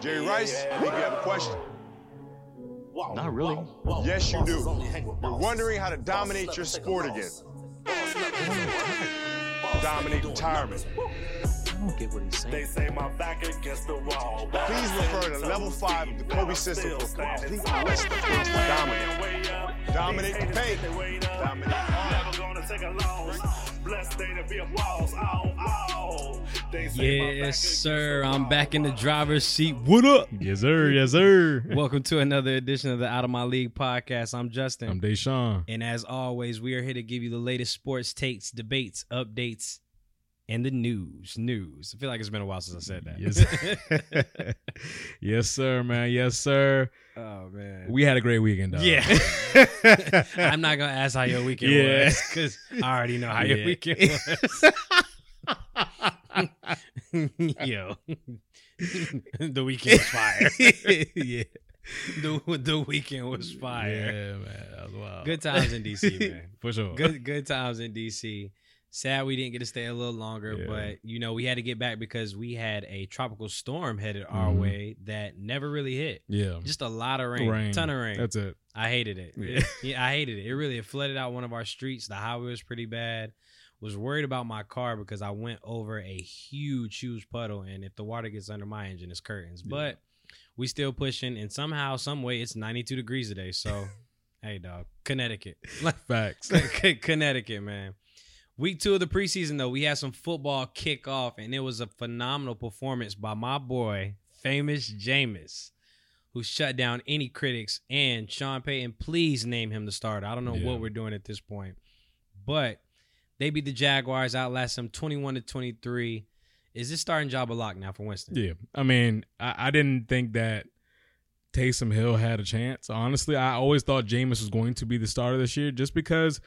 Jerry Rice, I think you have a question. Not really. Yes, you do. You're wondering how to dominate your sport again. Dominate retirement. I don't get what he's They saying. say my back against the wall. Please refer to level five of the Kobe system for a complete list of things to dominate. Dominate the paint. Never gonna take a loss. Blessed day to be a boss. Oh, oh. They say my back Yes, sir. I'm back in the driver's seat. What up? Yes, sir. Yes, sir. Welcome to another edition of the Out of My League podcast. I'm Justin. I'm Deshaun. and as always, we are here to give you the latest sports takes, debates, updates, and the news. News. I feel like it's been a while since I said that. Yes. yes, sir, man. Yes, sir. oh man. We had a great weekend, though. Yeah. I'm not gonna ask how your weekend Yeah. was because I already know how your weekend was. Yo, the weekend was fire. yeah. the The weekend was fire. Yeah, man. That was wild. Good times in DC, man. For sure. Good good times in DC. Sad we didn't get to stay a little longer, Yeah. but you know we had to get back because we had a tropical storm headed our Mhm. way that never really hit. Yeah. Just a lot of rain, Rain. ton of rain. That's it. I hated it. Yeah. Yeah, I hated it. It really it flooded out one of our streets. The highway was pretty bad. Was worried about my car because I went over a huge, huge puddle, and if the water gets under my engine, it's curtains. But we still pushing, and somehow, some way, it's 92 degrees today. So, hey, dog, Connecticut, Facts. Connecticut, man. Week two of the preseason, though, we had some football kickoff, and it was a phenomenal performance by my boy, famous Jameis, who shut down any critics. And Sean Payton, please name him the starter. I don't know Yeah. what we're doing at this point, but they beat the Jaguars, outlast them 21 to 23. Is this starting job a lock now for Winston? Yeah. I mean, I, I didn't think that Taysom Hill had a chance. Honestly, I always thought Jameis was going to be the starter this year just because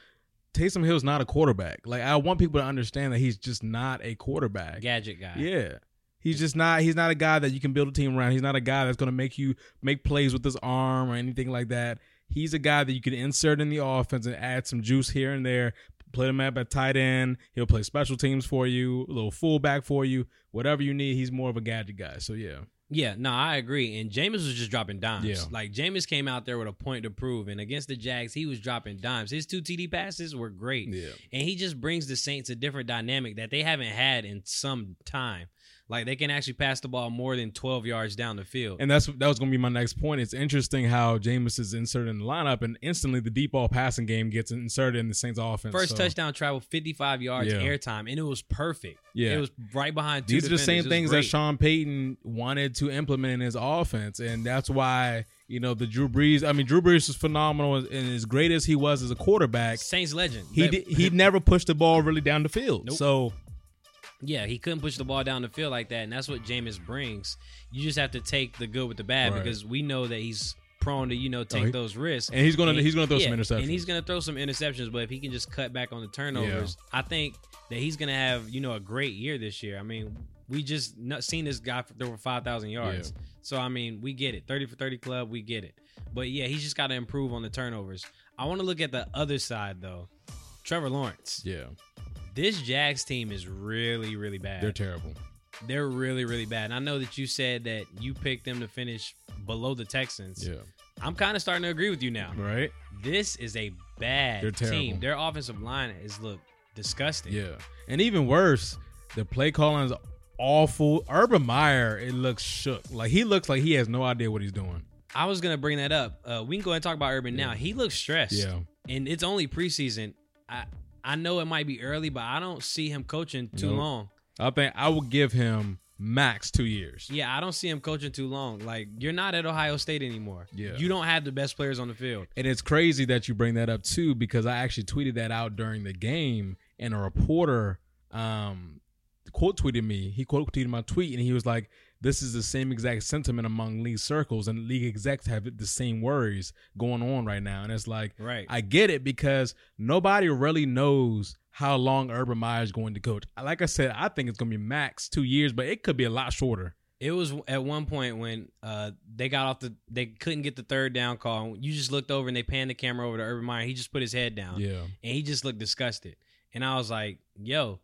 Taysom Hill's not a quarterback. Like, I want people to understand that he's just not a quarterback. Gadget guy. Yeah. He's just not he's not a guy that you can build a team around. He's not a guy that's gonna make you make plays with his arm or anything like that. He's a guy that you can insert in the offense and add some juice here and there. Play him up at tight end. He'll play special teams for you, a little fullback for you, whatever you need. He's more of a gadget guy. So yeah. Yeah, no, I agree. And Jameis was just dropping dimes. Yeah. Like Jameis came out there with a point to prove, and against the Jags, he was dropping dimes. His two TD passes were great, Yeah. and he just brings the Saints a different dynamic that they haven't had in some time. Like they can actually pass the ball more than twelve yards down the field. And that's that was gonna be my next point. It's interesting how Jameis is inserted in the lineup and instantly the deep ball passing game gets inserted in the Saints offense. First So, touchdown travel, fifty-five yards Yeah. airtime, and it was perfect. Yeah. it was right behind. Two These are the same defenders. Things that. Sean Payton wanted to implement in his offense, and that's why you know the Drew Brees. I mean, Drew Brees was phenomenal, and as great as he was as a quarterback, Saints legend. he did, he never pushed the ball really down the field. Nope. So Yeah, he couldn't push the ball down the field like that, and that's what Jameis brings. You just have to take the good with the bad Right. because we know that he's prone to you know take oh, he- those risks. and he's gonna he's gonna throw some interceptions. and he's gonna throw some interceptions. But if he can just cut back on the turnovers, I think that he's gonna have you know a great year this year. I mean, we just not seen this guy throw for five thousand yards, so I mean, we get it. Thirty for thirty club, we get it. But yeah, he's just got to improve on the turnovers. I want to look at the other side though. Trevor Lawrence. yeah, This Jags team is really, really bad. they're terrible. They're really, really bad. And I know that you said that you picked them to finish below the Texans. Yeah, I'm kind of starting to agree with you now. right. This is a bad They're terrible. team. Their offensive line is look disgusting. Yeah, and even worse, the play calling is awful. Urban Meyer, it looks shook. Like he looks like he has no idea what he's doing. I was gonna bring that up. Uh, we can go ahead and talk about Urban now. He looks stressed. Yeah, And it's only preseason. I I know it might be early, but I don't see him coaching too Nope. long. I think I would give him max two years. Yeah, I don't see him coaching too long. Like you're not at Ohio State anymore. Yeah. You don't have the best players on the field. And it's crazy that you bring that up too, because I actually tweeted that out during the game, and a reporter um, quote tweeted me. He quote tweeted my tweet, and he was like, "This is the same exact sentiment among league circles, and league execs have the same worries going on right now." And it's like, Right. I get it because nobody really knows how long Urban Meyer is going to coach. Like I said, I think it's going to be max two years, but it could be a lot shorter. It was at one point when uh, they got off the, they couldn't get the third down call. You just looked over and they panned the camera over to Urban Meyer. He just put his head down Yeah, and he just looked disgusted. And I was like, "Yo,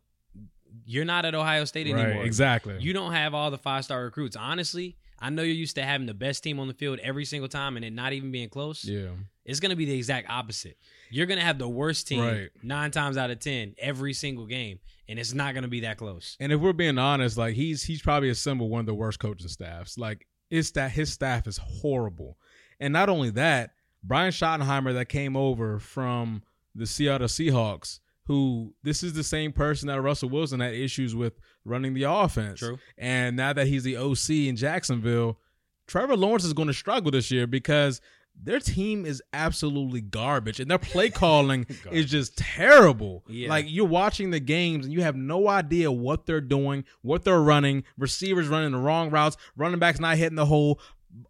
you're not at Ohio State Right, anymore. exactly. You don't have all the five star recruits. Honestly, I know you're used to having the best team on the field every single time and it not even being close. yeah. It's gonna be the exact opposite. You're gonna have the worst team Right. nine times out of ten every single game, and it's not gonna be that close. And if we're being honest, like he's he's probably assembled one of the worst coaching staffs. Like it's that his staff is horrible. And not only that, Brian Schottenheimer that came over from the Seattle Seahawks, who this is the same person that Russell Wilson had issues with running the offense. True. And now that he's the OC in Jacksonville, Trevor Lawrence is going to struggle this year because their team is absolutely garbage and their play calling is just terrible. Yeah. Like you're watching the games and you have no idea what they're doing, what they're running, receivers running the wrong routes, running backs not hitting the hole,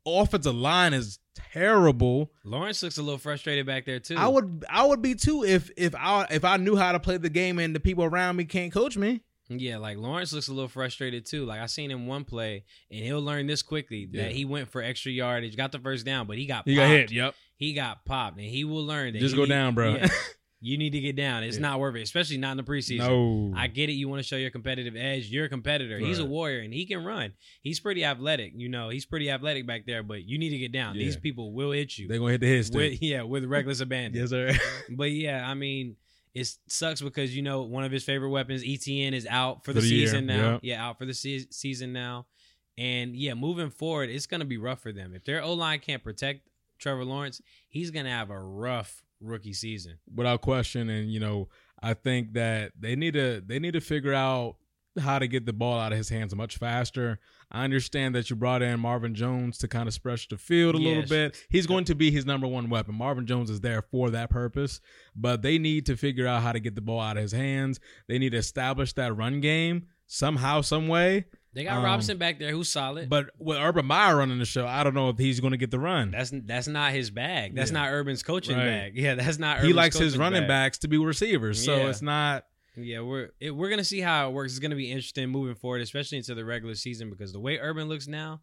offensive line is terrible. Lawrence looks a little frustrated back there too. I would I would be too if if I if I knew how to play the game and the people around me can't coach me. Yeah, like Lawrence looks a little frustrated too. Like I seen him one play, and he'll learn this quickly Yeah. that he went for extra yardage, got the first down, but he got You popped. got hit. Yep. He got popped, and he will learn that. Just you go down, bro. Yeah, you need to get down. It's Yeah. not worth it, especially not in the preseason. No. I get it. You want to show your competitive edge. You're a competitor. He's a warrior, and he can run. He's pretty athletic. You know, he's pretty athletic back there. But you need to get down. Yeah. These people will hit you. They're gonna hit the hit stick. with, yeah, with reckless abandon. yes, sir. But yeah, I mean, it sucks because you know one of his favorite weapons, Etienne, is out for the, For the year, season now. yep. Yeah, out for the se- season now. And yeah, moving forward, it's gonna be rough for them. If their O line can't protect Trevor Lawrence, he's gonna have a rough rookie season. without question. And you know, I think that they need to they need to figure out how to get the ball out of his hands much faster. I understand that you brought in Marvin Jones to kind of stretch the field a little bit. He's going to be his number one weapon. Marvin Jones is there for that purpose, but they need to figure out how to get the ball out of his hands. They need to establish that run game somehow, some way. They got Um, Robinson back there who's solid. But with Urban Meyer running the show, I don't know if he's going to get the run. that's that's not his bag. That's Yeah. not Urban's coaching Right. bag. Yeah, that's not. he Urban's likes his running bag. backs to be receivers, so Yeah. it's not. Yeah, we're it, we're gonna see how it works. It's gonna be interesting moving forward, especially into the regular season, because the way Urban looks now,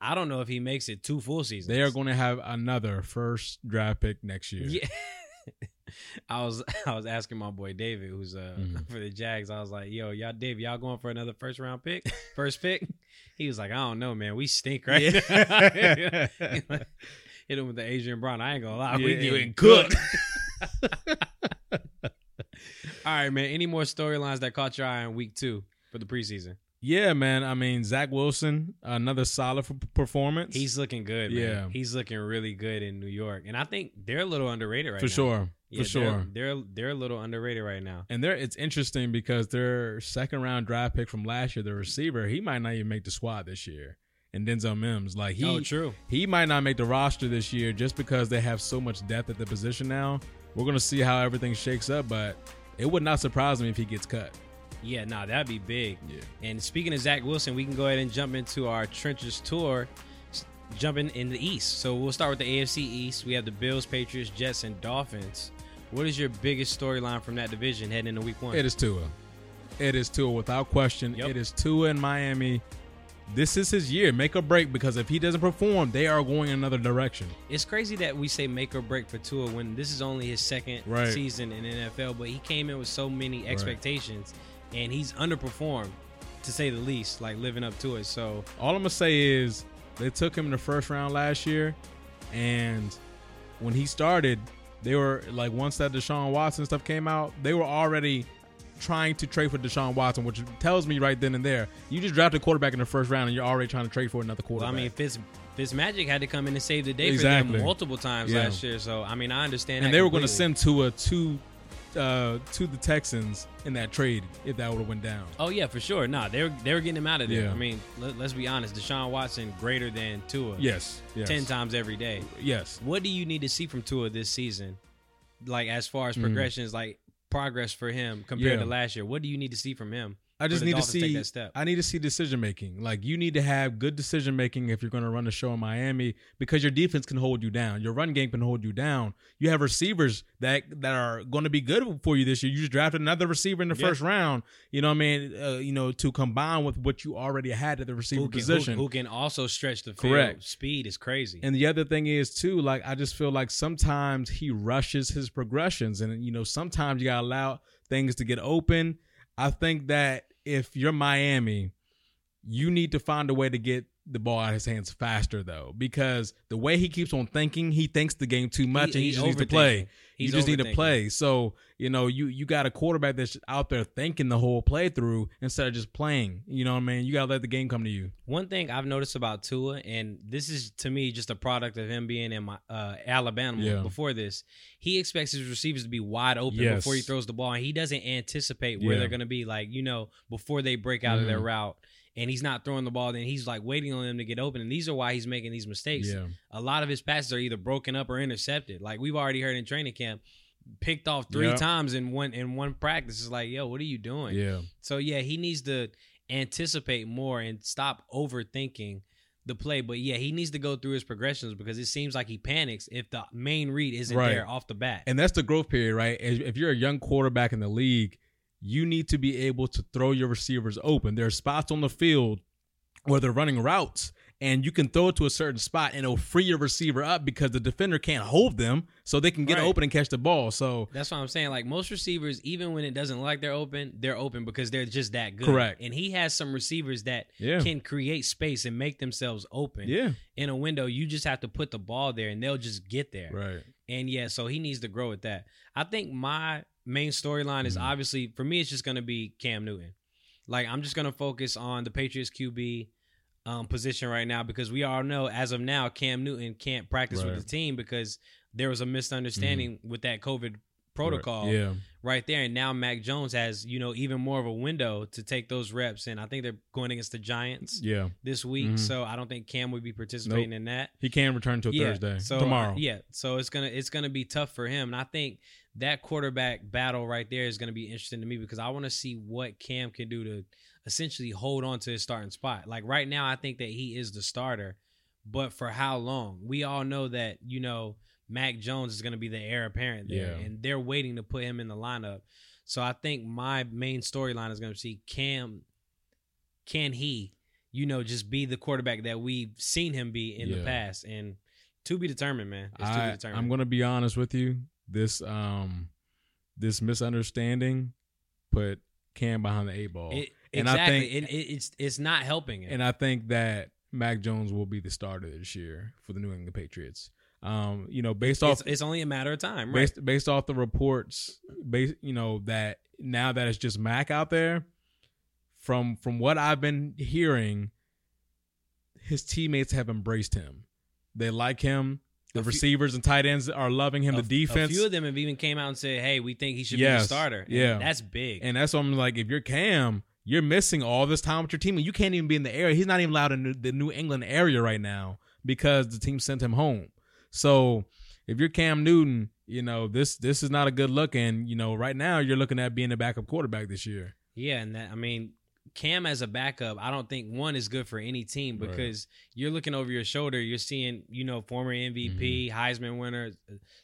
I don't know if he makes it two full seasons. They are going to have another first draft pick next year. Yeah. I was I was asking my boy David, who's uh Mhm. for the Jags. I was like, "Yo, y'all, Dave, y'all going for another first round pick, first pick?" He was like, "I don't know, man. We stink right Yeah. now." Hit him with the Adrian Brown. I ain't gonna lie, Yeah, we getting cooked. All right, man. Any more storylines that caught your eye in week two for the preseason? Yeah, man. I mean, Zach Wilson, another solid performance. He's looking good, man. Yeah. He's looking really good in New York, and I think they're a little underrated right for now. sure, Yeah, for sure. They're, they're they're a little underrated right now. And they're it's interesting because their second round draft pick from last year, the receiver, he might not even make the squad this year. And Denzel Mims, like he, oh, true. he might not make the roster this year just because they have so much depth at the position now. We're gonna see how everything shakes up, but it would not surprise me if he gets cut. Yeah, nah, that'd be big. Yeah. And speaking of Zach Wilson, we can go ahead and jump into our trenches tour, jumping in the East. So we'll start with the AFC East. We have the Bills, Patriots, Jets, and Dolphins. What is your biggest storyline from that division heading into Week One? It is Tua. It is Tua without question. Yep. It is Tua in Miami. This is his year. Make or break because if he doesn't perform, they are going another direction. It's crazy that we say make or break for Tua when this is only his second Right. season in NFL, but he came in with so many expectations, and he's underperformed, to say the least, like living up to it. So All I'm gonna say is they took him in the first round last year, and when he started, they were like once that Deshaun Watson stuff came out, they were already trying to trade for Deshaun Watson, which tells me right then and there, you just drafted a quarterback in the first round and you're already trying to trade for another Well, I mean, Fitz Fitzmagic had to come in and save the day Exactly. for them multiple times Yeah. last year. So I mean, I understand. and they were going to send to uh, to the Texans in that trade if that would have went down. Oh yeah, for sure. Nah, they were they were getting him out of there. Yeah. I mean, let, us be honest. Deshaun Watson greater than Tua. Yes, yes, ten times every day. Yes, What do you need to see from Tua this season? Like as far as Mm. progressions, like progress for him compared Yeah. to last year. What do you need to see from him? I just need to Dolphins see. that step? I need to see decision making. Like you need to have good decision making if you're going to run the show in Miami because your defense can hold you down. Your run game can hold you down. You have receivers that that are going to be good for you this year. You just drafted another receiver in the Yeah. first round. You know what I mean? Uh, you know to combine with what you already had at the receiver Who can, who, position. who can also stretch the field. Correct. Speed is crazy. And the other thing is too, like I just feel like sometimes he rushes his progressions, and you know sometimes you gotta allow things to get open. I think that if you're Miami, you need to find a way to get the ball out of his hands faster though, because the way he keeps on thinking, he thinks the game too much, He- and he just needs to play. He's you just need to play. So you know, you you got a quarterback that's out there thinking the whole play through instead of just playing. You know what I mean? You gotta let the game come to you. One thing I've noticed about Tua, and this is to me just a product of him being in my uh, Alabama Yeah. before this, he expects his receivers to be wide open Yes. before he throws the ball, and he doesn't anticipate where Yeah. they're going to be, like you know, before they break out of their Mhm. route. And he's not throwing the ball, then he's like waiting on them to get open, and these are why he's making these mistakes. Yeah, A lot of his passes are either broken up or intercepted. Like we've already heard in training camp, picked off three Yep. times in one in one practice. It's like, yo, what are you doing? yeah, So yeah, he needs to anticipate more and stop overthinking the play. But yeah, he needs to go through his progressions because it seems like he panics if the main read isn't Right. there off the bat. and that's the growth period, right? If if you're a young quarterback in the league, you need to be able to throw your receivers open. There are spots on the field where they're running routes, and you can throw it to a certain spot, and it'll free your receiver up because the defender can't hold them, so they can get Right. open and catch the ball. So That's what I'm saying. Like most receivers, even when it doesn't look like they're open, they're open because they're just that good. Correct. And he has some receivers that Yeah. can create space and make themselves open. yeah, In a window, you just have to put the ball there and they'll just get there. right. And yeah, so he needs to grow with that. I think my main storyline is Mhm. obviously for me, it's just going to be Cam Newton. Like I'm just going to focus on the Patriots QB um, position right now because we all know as of now Cam Newton can't practice with the team because there was a misunderstanding with that COVID protocol Right. Yeah, right there. And now Mac Jones has you know even more of a window to take those reps, and I think they're going against the Giants yeah. this week. Mhm. So I don't think Cam would be participating in that He can return till Thursday so, uh, tomorrow. yeah, so it's gonna it's gonna be tough for him, and I think that quarterback battle right there is gonna be interesting to me because I want to see what Cam can do to essentially hold on to his starting spot. Like right now, I think that he is the starter, but for how long? We all know that you know Mac Jones is gonna be the heir apparent there, Yeah. and they're waiting to put him in the lineup. So I think my main storyline is gonna see Cam. Can he? You know, just be the quarterback that we've seen him be in the past, and to be determined, man. It's to be I, determined. I'm gonna be honest with you. This um, this misunderstanding put Cam behind the eight ball, It- and I exactly. think- it, it, it's it's not helping him. and I think that Mac Jones will be the starter this year for the New England Patriots. Um, you know, based off it's only a matter of time, right? based based off the reports, based you know that now that it's just Mac out there, from from what I've been hearing, his teammates have embraced him. They like him. The few- receivers and tight ends are loving him. a, the defense, A few of them have even came out and said, "Hey, we think he should be a starter." And Yeah. that's big. and that's what I'm like. If you're Cam, you're missing all this time with your team, and you can't even be in the area. He's not even allowed in the New England area right now because the team sent him home. So if you're Cam Newton, you know this this is not a good look. And you know right now you're looking at being a backup quarterback this year. Yeah, and that I mean, Cam as a backup, I don't think one is good for any team Right. because you're looking over your shoulder, you're seeing, you know, former MVP, Mm-hmm. Heisman winner,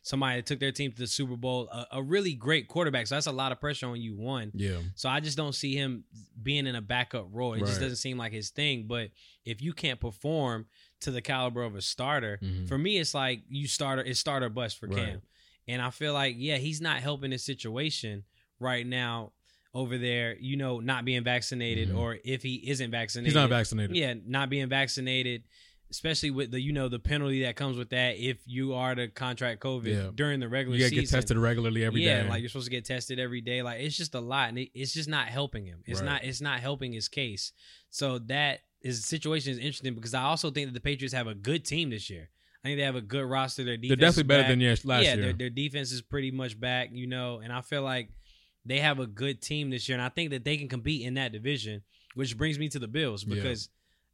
somebody that took their team to the Super Bowl, a, a really great quarterback. So that's a lot of pressure on you. One, Yeah, So I just don't see him being in a backup role. It just doesn't seem like his thing. But if you can't perform to the caliber of a starter, Mhm. for me, it's like you starter. It's starter bust for Right. Cam, and I feel like yeah, he's not helping his situation right now over there. You know, not being vaccinated, Mhm. or if he isn't vaccinated, he's not vaccinated. Yeah, not being vaccinated. Especially with the you know the penalty that comes with that if you are to contract COVID Yeah. during the regular you season get tested regularly every day. yeah, like you're supposed to get tested every day. Like it's just a lot, and it, it's just not helping him. It's Right. not. It's not helping his case. So that is situation is interesting because I also think that the Patriots have a good team this year. I think they have a good roster. Their defense They're definitely better than last yeah, year. Their, their defense is pretty much back, you know, and I feel like they have a good team this year, and I think that they can compete in that division. Which brings me to the Bills Yeah. because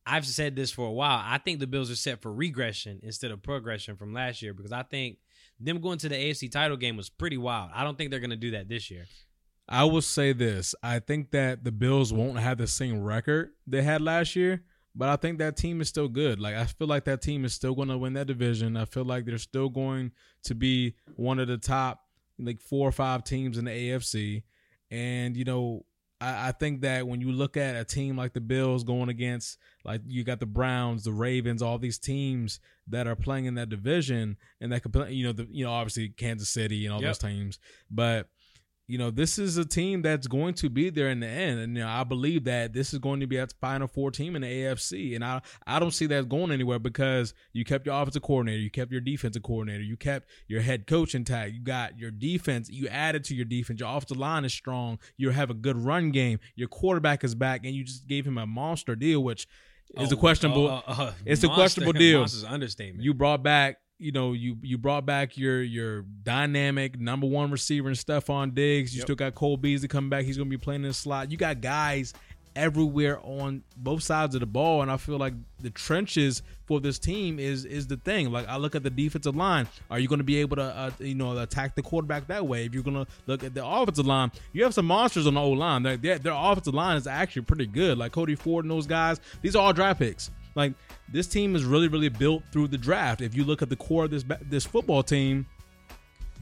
I've said this for a while. I think the Bills are set for regression instead of progression from last year because I think them going to the AFC title game was pretty wild. I don't think they're going to do that this year. I will say this: I think that the Bills won't have the same record they had last year, but I think that team is still good. Like I feel like that team is still going to win that division. I feel like they're still going to be one of the top like four or five teams in the AFC. And you know, I, I think that when you look at a team like the Bills going against like you got the Browns, the Ravens, all these teams that are playing in that division, and that could play, you know, the you know obviously Kansas City and all Yep. those teams, but you know, this is a team that's going to be there in the end. And you know, I believe that this is going to be a final four team in the AFC. And I I don't see that going anywhere because you kept your offensive coordinator, you kept your defensive coordinator, you kept your head coach intact, you got your defense, you added to your defense, your offensive line is strong, you have a good run game, your quarterback is back, and you just gave him a monster deal, which is a Oh, questionable uh, uh, uh, it's a questionable deal. understatement. you brought back you know you you brought back your your dynamic number one receiver and Stefon Diggs. You Yep. still got Cole Beasley coming back. He's going to be playing in the slot. You got guys everywhere on both sides of the ball, and I feel like the trenches for this team is is the thing. Like I look at the defensive line. Are you going to be able to uh, you know attack the quarterback that way? If you're going to look at the offensive line, you have some monsters on the O line. Their their offensive line is actually pretty good. Like Cody Ford and those guys. These are all draft picks. Like this team is really really built through the draft. If you look at the core of this this football team,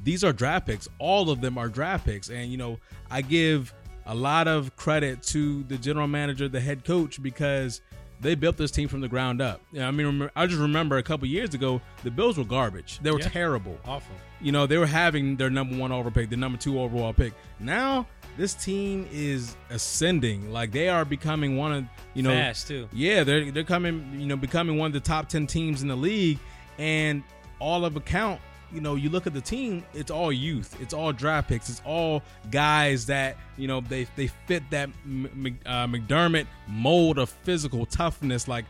these are draft picks. All of them are draft picks, and you know I give a lot of credit to the general manager, the head coach, because they built this team from the ground up. Yeah, I mean, I just remember a couple years ago, the Bills were garbage. They were Yeah. terrible. awful. You know, they were having their number one overall pick, the number two overall pick. Now this team is ascending. Like they are becoming one of you know Fast too. yeah, they're they're coming, you know, becoming one of the top ten teams in the league, and all of account, you know, you look at the team, it's all youth, it's all draft picks, it's all guys that you know they they fit that uh, McDermott mold of physical toughness, like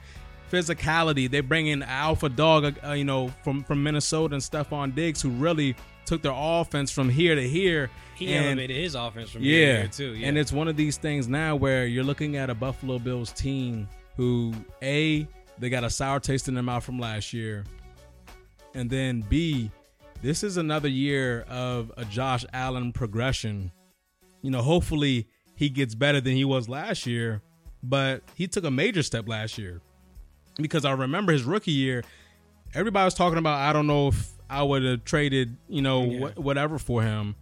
physicality. They bring in Alpha Dog, uh, you know, from from Minnesota and Stefon Diggs, who really took their offense from here to here. He and- elevated his offense from here to yeah. too. Yeah. And it's one of these things now where you're looking at a Buffalo Bills team who A, they got a sour taste in their mouth from last year. And then B, this is another year of a Josh Allen progression. You know, hopefully he gets better than he was last year, but he took a major step last year. Because I remember his rookie year, everybody was talking about I don't know if I would have traded, you know, Yeah. wh- whatever for him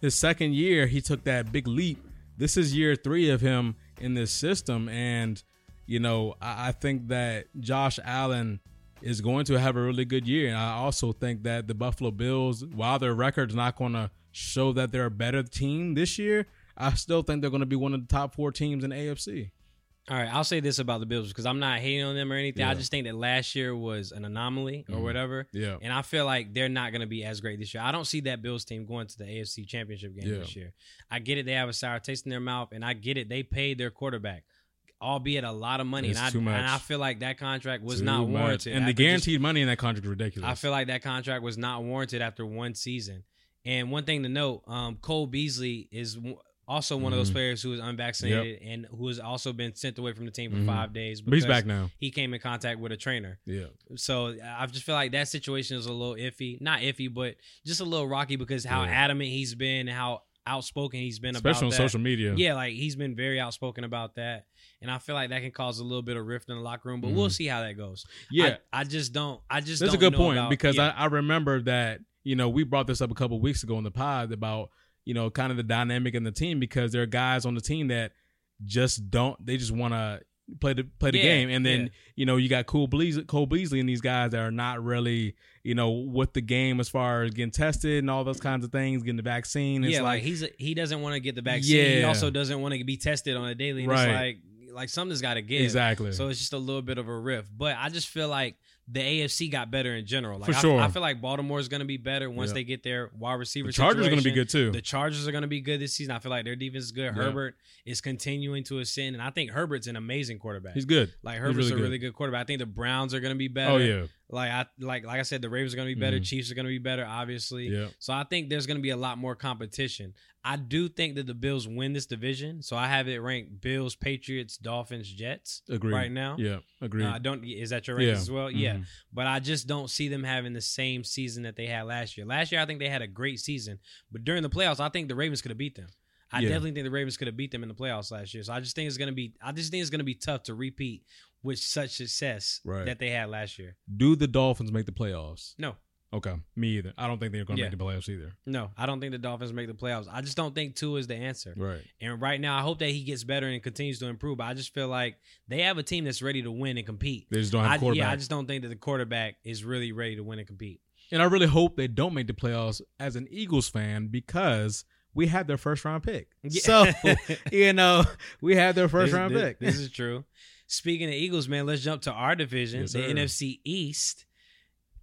his second year, he took that big leap. This is year three of him in this system, and you know, I, I think that Josh Allen is going to have a really good year. And I also think that the Buffalo Bills, while their record's not going to show that they're a better team this year, I still think they're going to be one of the top four teams in AFC. All right, I'll say this about the Bills because I'm not hating on them or anything. I just think that last year was an anomaly or Mhm. whatever. Yeah. And I feel like they're not going to be as great this year. I don't see that Bills team going to the AFC Championship game Yeah. this year. I get it; they have a sour taste in their mouth, and I get it; they paid their quarterback, albeit a lot of money. And I too much. and I feel like that contract was Too not much. warranted. and the after just- guaranteed money in that contract is ridiculous. I feel like that contract was not warranted after one season. And one thing to note, um, Cole Beasley is also one of those Mhm. players who is unvaccinated and who has also been sent away from the team for Mhm. five days. but he's back now. He came in contact with a trainer. Yeah, So I just feel like that situation is a little iffy. Not iffy, but just a little rocky because how Yeah. adamant he's been, how outspoken he's been about. especially on that. social media. Yeah, like he's been very outspoken about that. And I feel like that can cause a little bit of rift in the locker room, but we'll Mhm. see how that goes. yeah. I, I just don't. I just. That's a good point about- because yeah. I, I remember that you know we brought this up a couple weeks ago in the pod about you know kind of the dynamic in the team because there are guys on the team that just don't they just want to play the play the Yeah, game and then yeah. you know you got Cole Beasley, Cole Beasley and these guys that are not really you know with the game as far as getting tested and all those kinds of things getting the vaccine it's yeah, like, like he's a, he doesn't want to get the vaccine. Yeah. He also doesn't want to be tested on a daily. And Right. It's like like something's got to give. exactly So it's just a little bit of a rift. But I just feel like the AFC got better in general. Like For I, sure. I feel like Baltimore is going to be better once Yeah. they get their wide receiver. the Chargers are going to be good too The Chargers are going to be good this season. I feel like their defense is good. Yeah. Herbert is continuing to ascend, and I think Herbert's an amazing quarterback. he's good like Herbert's really a good. really good quarterback. I think the Browns are going to be oh, better. oh yeah Like I like like I said, the Ravens are going to be better. Mhm. Chiefs are going to be better. Obviously. yeah So I think there's going to be a lot more competition. I do think that the Bills win this division. So I have it ranked Bills, Patriots, Dolphins, Jets agreed right now. yeah agreed Uh, I don't is that your rankings Yeah. as well? Yeah. Mhm. But I just don't see them having the same season that they had last year. Last year I think they had a great season, but during the playoffs I think the Ravens could have beat them. I Yeah. definitely think the Ravens could have beat them in the playoffs last year. So I just think it's going to be I just think it's going to be tough to repeat with such success Right. that they had last year. do the Dolphins make the playoffs No. okay me either I don't think they're going to Yeah. make the playoffs either No, I don't think the Dolphins make the playoffs. I just don't think Tua is the answer. right And right now, I hope that he gets better and continues to improve. But I just feel like they have a team that's ready to win and compete. they just don't have I, a quarterback yeah, I just don't think that the quarterback is really ready to win and compete. And I really hope they don't make the playoffs as an Eagles fan because we had their first round pick. Yeah. So you know, we had their first This- round this, pick. This is true. Speaking of Eagles, man, let's jump to our division, Yes, the sir. NFC East,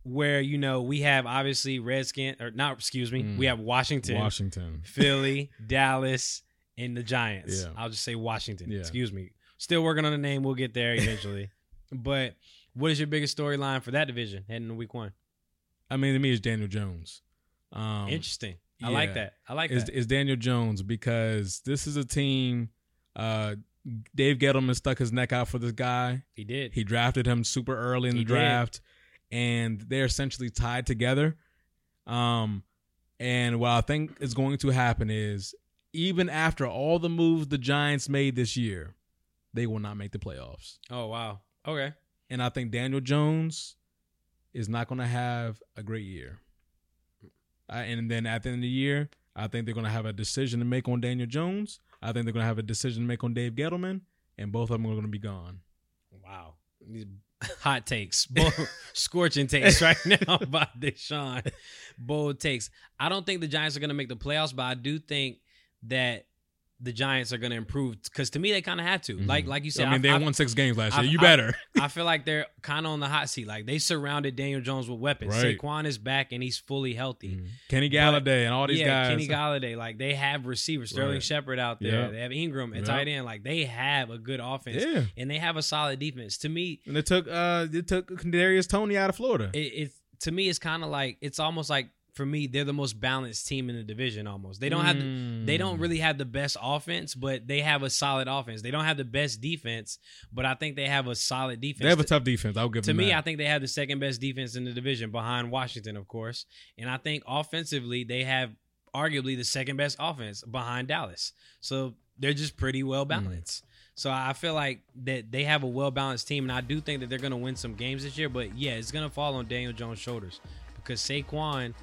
where you know we have obviously Redskin or not, excuse me, Mm. we have Washington, Washington. Philly, Dallas, and the Giants. Yeah. I'll just say Washington. Yeah. Excuse me. Still working on the name. We'll get there eventually. but what is your biggest storyline for that division heading into Week One? I mean, to me, it's Daniel Jones. Um, Interesting. I yeah. like that. I like is, that. is Daniel Jones because this is a team. Uh, Dave Gettleman stuck his neck out for this guy. he did. He drafted him super early in He the did. draft, and they're essentially tied together. Um, and what I think is going to happen is even after all the moves the Giants made this year, they will not make the playoffs. oh wow. Okay. And I think Daniel Jones is not going to have a great year. Uh, and then at the end of the year, I think they're going to have a decision to make on Daniel Jones. I think they're going to have a decision to make on Dave Gettleman, and both of them are going to be gone. Wow. These hot takes, bold, scorching takes right now by Deshaun. Bold takes. I don't think the Giants are going to make the playoffs, but I do think that the Giants are going to improve because to me they kind of had to. Like like you said, Mm-hmm. I mean, they I, won six games last I- year. You better. I feel like they're kind of on the hot seat. Like they surrounded Daniel Jones with weapons. Right. Saquon is back and he's fully healthy. Kenny But- Golladay and all these yeah, guys. Kenny Golladay. Like they have receivers. Sterling Right. Shepard out there. Yep. They have Ingram at Yep. tight end. Like they have a good offense. Yeah. And they have a solid defense. To me, And they took uh they took Kadarius Toney out of Florida. it, it's to me it's kind of like it's almost like for me they're the most balanced team in the division almost they don't have the, they Mm. don't really have the best offense but they have a solid offense they don't have the best defense but i think they have a solid defense They have a tough defense. I'll give to me that. i think they have the second best defense in the division behind washington of course and i think offensively they have arguably the second best offense behind dallas so they're just pretty well balanced So I feel like that they have a well balanced team, and I do think that they're going to win some games this year. But yeah, it's going to fall on Daniel Jones' shoulders because Saquon,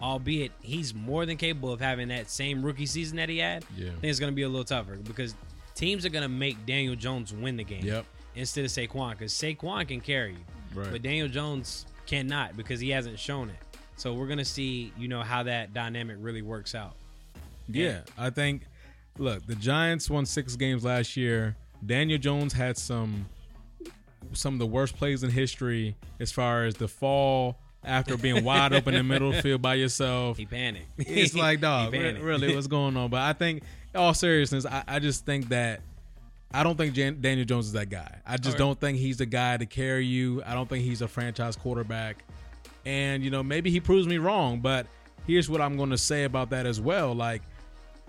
albeit he's more than capable of having that same rookie season that he had, Yeah. I think it's going to be a little tougher because teams are going to make Daniel Jones win the game Yep. instead of Saquon because Saquon can carry you, Right. but Daniel Jones cannot because he hasn't shown it. So we're going to see, you know, how that dynamic really works out. Yeah, I think. Look, the Giants won six games last year. Daniel Jones had some some of the worst plays in history as far as the fall after being wide open in the middle of the field by yourself. He panicked. It's like, dog, He really, what's going on? But I think, all seriousness, I, I just think that I don't think Jan- Daniel Jones is that guy. I just Okay. don't think he's the guy to carry you. I don't think he's a franchise quarterback. And, you know, maybe he proves me wrong, but here's what I'm going to say about that as well. Like,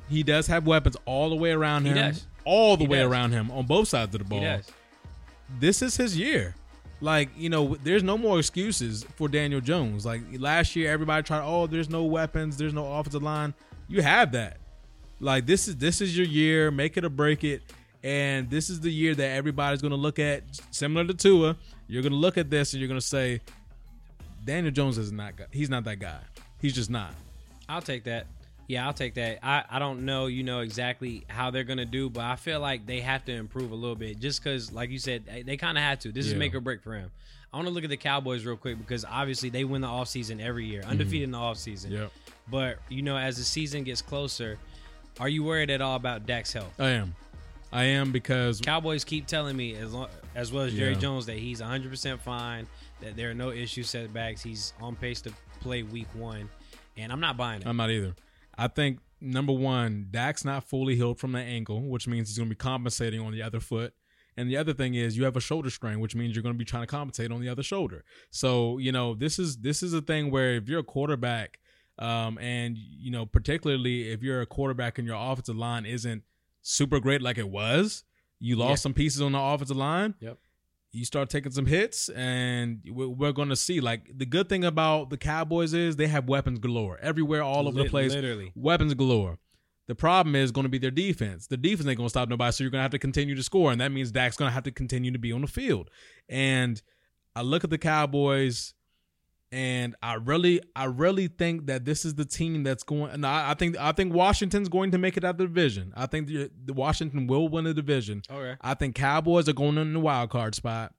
he does have weapons all the way around He him. does. All the He way does. around him on both sides of the ball He does. this is his year. Like, you know, there's no more excuses for Daniel Jones. Like last year, everybody tried, oh, there's no weapons, there's no offensive line. You have that. Like this is this is your year, make it or break it. And this is the year that everybody's gonna look at similar to Tua. You're gonna look at this and you're gonna say, Daniel Jones is not he's not that guy. He's just not. I'll take that. Yeah, I'll take that. I, I don't know, you know, exactly how they're gonna do, but I feel like they have to improve a little bit. Just because, like you said, they, they kind of had to. This is make or break for him. I want to look at the Cowboys real quick because obviously they win the offseason every year, mm-hmm. undefeated in the offseason. Yep. But you know, as the season gets closer, are you worried at all about Dak's health? I am. I am because Cowboys keep telling me, as long, as well as Jerry Yeah. Jones, that he's 100% fine, that there are no issue setbacks. He's on pace to play Week One, and I'm not buying it. I'm not either. I think number one, Dak's not fully healed from that ankle, which means he's going to be compensating on the other foot. And the other thing is you have a shoulder strain, which means you're going to be trying to compensate on the other shoulder. So you know this is this is a thing where if you're a quarterback, um, and you know particularly if you're a quarterback and your offensive line isn't super great like it was, you lost Yeah. some pieces on the offensive line Yep. You start taking some hits, and we're, going to see. Like the good thing about the Cowboys is they have weapons galore everywhere, all over the place. literally. weapons galore. The problem is going to be their defense. The defense ain't going to stop nobody, so you're going to have to continue to score, and that means Dak's going to have to continue to be on the field. And I look at the Cowboys, and I really, I really think that this is the team that's going. And I, I think, I think Washington's going to make it out of the division. I think the, the Washington will win the division. Okay. I think Cowboys are going in the wild card spot,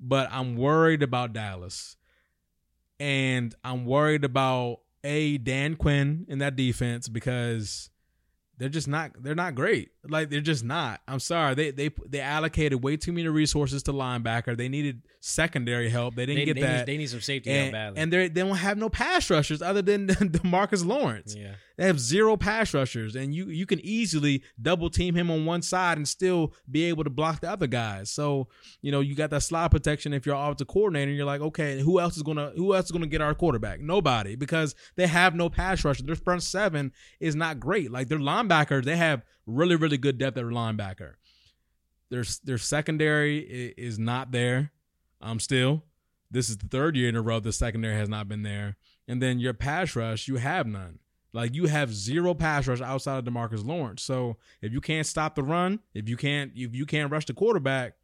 but I'm worried about Dallas, and I'm worried about a Dan Quinn in that defense because they're just not they're not great. Like they're just not. I'm sorry. They they they allocated way too many resources to linebacker. They needed secondary help. They didn't They, get they that. Need, they need some safety and help badly. and they they don't have no pass rushers other than Demarcus Lawrence. yeah. They have zero pass rushers, and you you can easily double team him on one side and still be able to block the other guys. So you know you got that slot protection. If you're offensive coordinator, you're like, okay, who else is gonna who else is gonna get our quarterback? Nobody, because they have no pass rushers. Their front seven is not great. Like their linebackers, they have really really good depth at linebacker. Their their secondary is not there. Um, still, this is the third year in a row the secondary has not been there. And then your pass rush, you have none. Like you have zero pass rush outside of Demarcus Lawrence. So if you can't stop the run, if you can't if you can't rush the quarterback,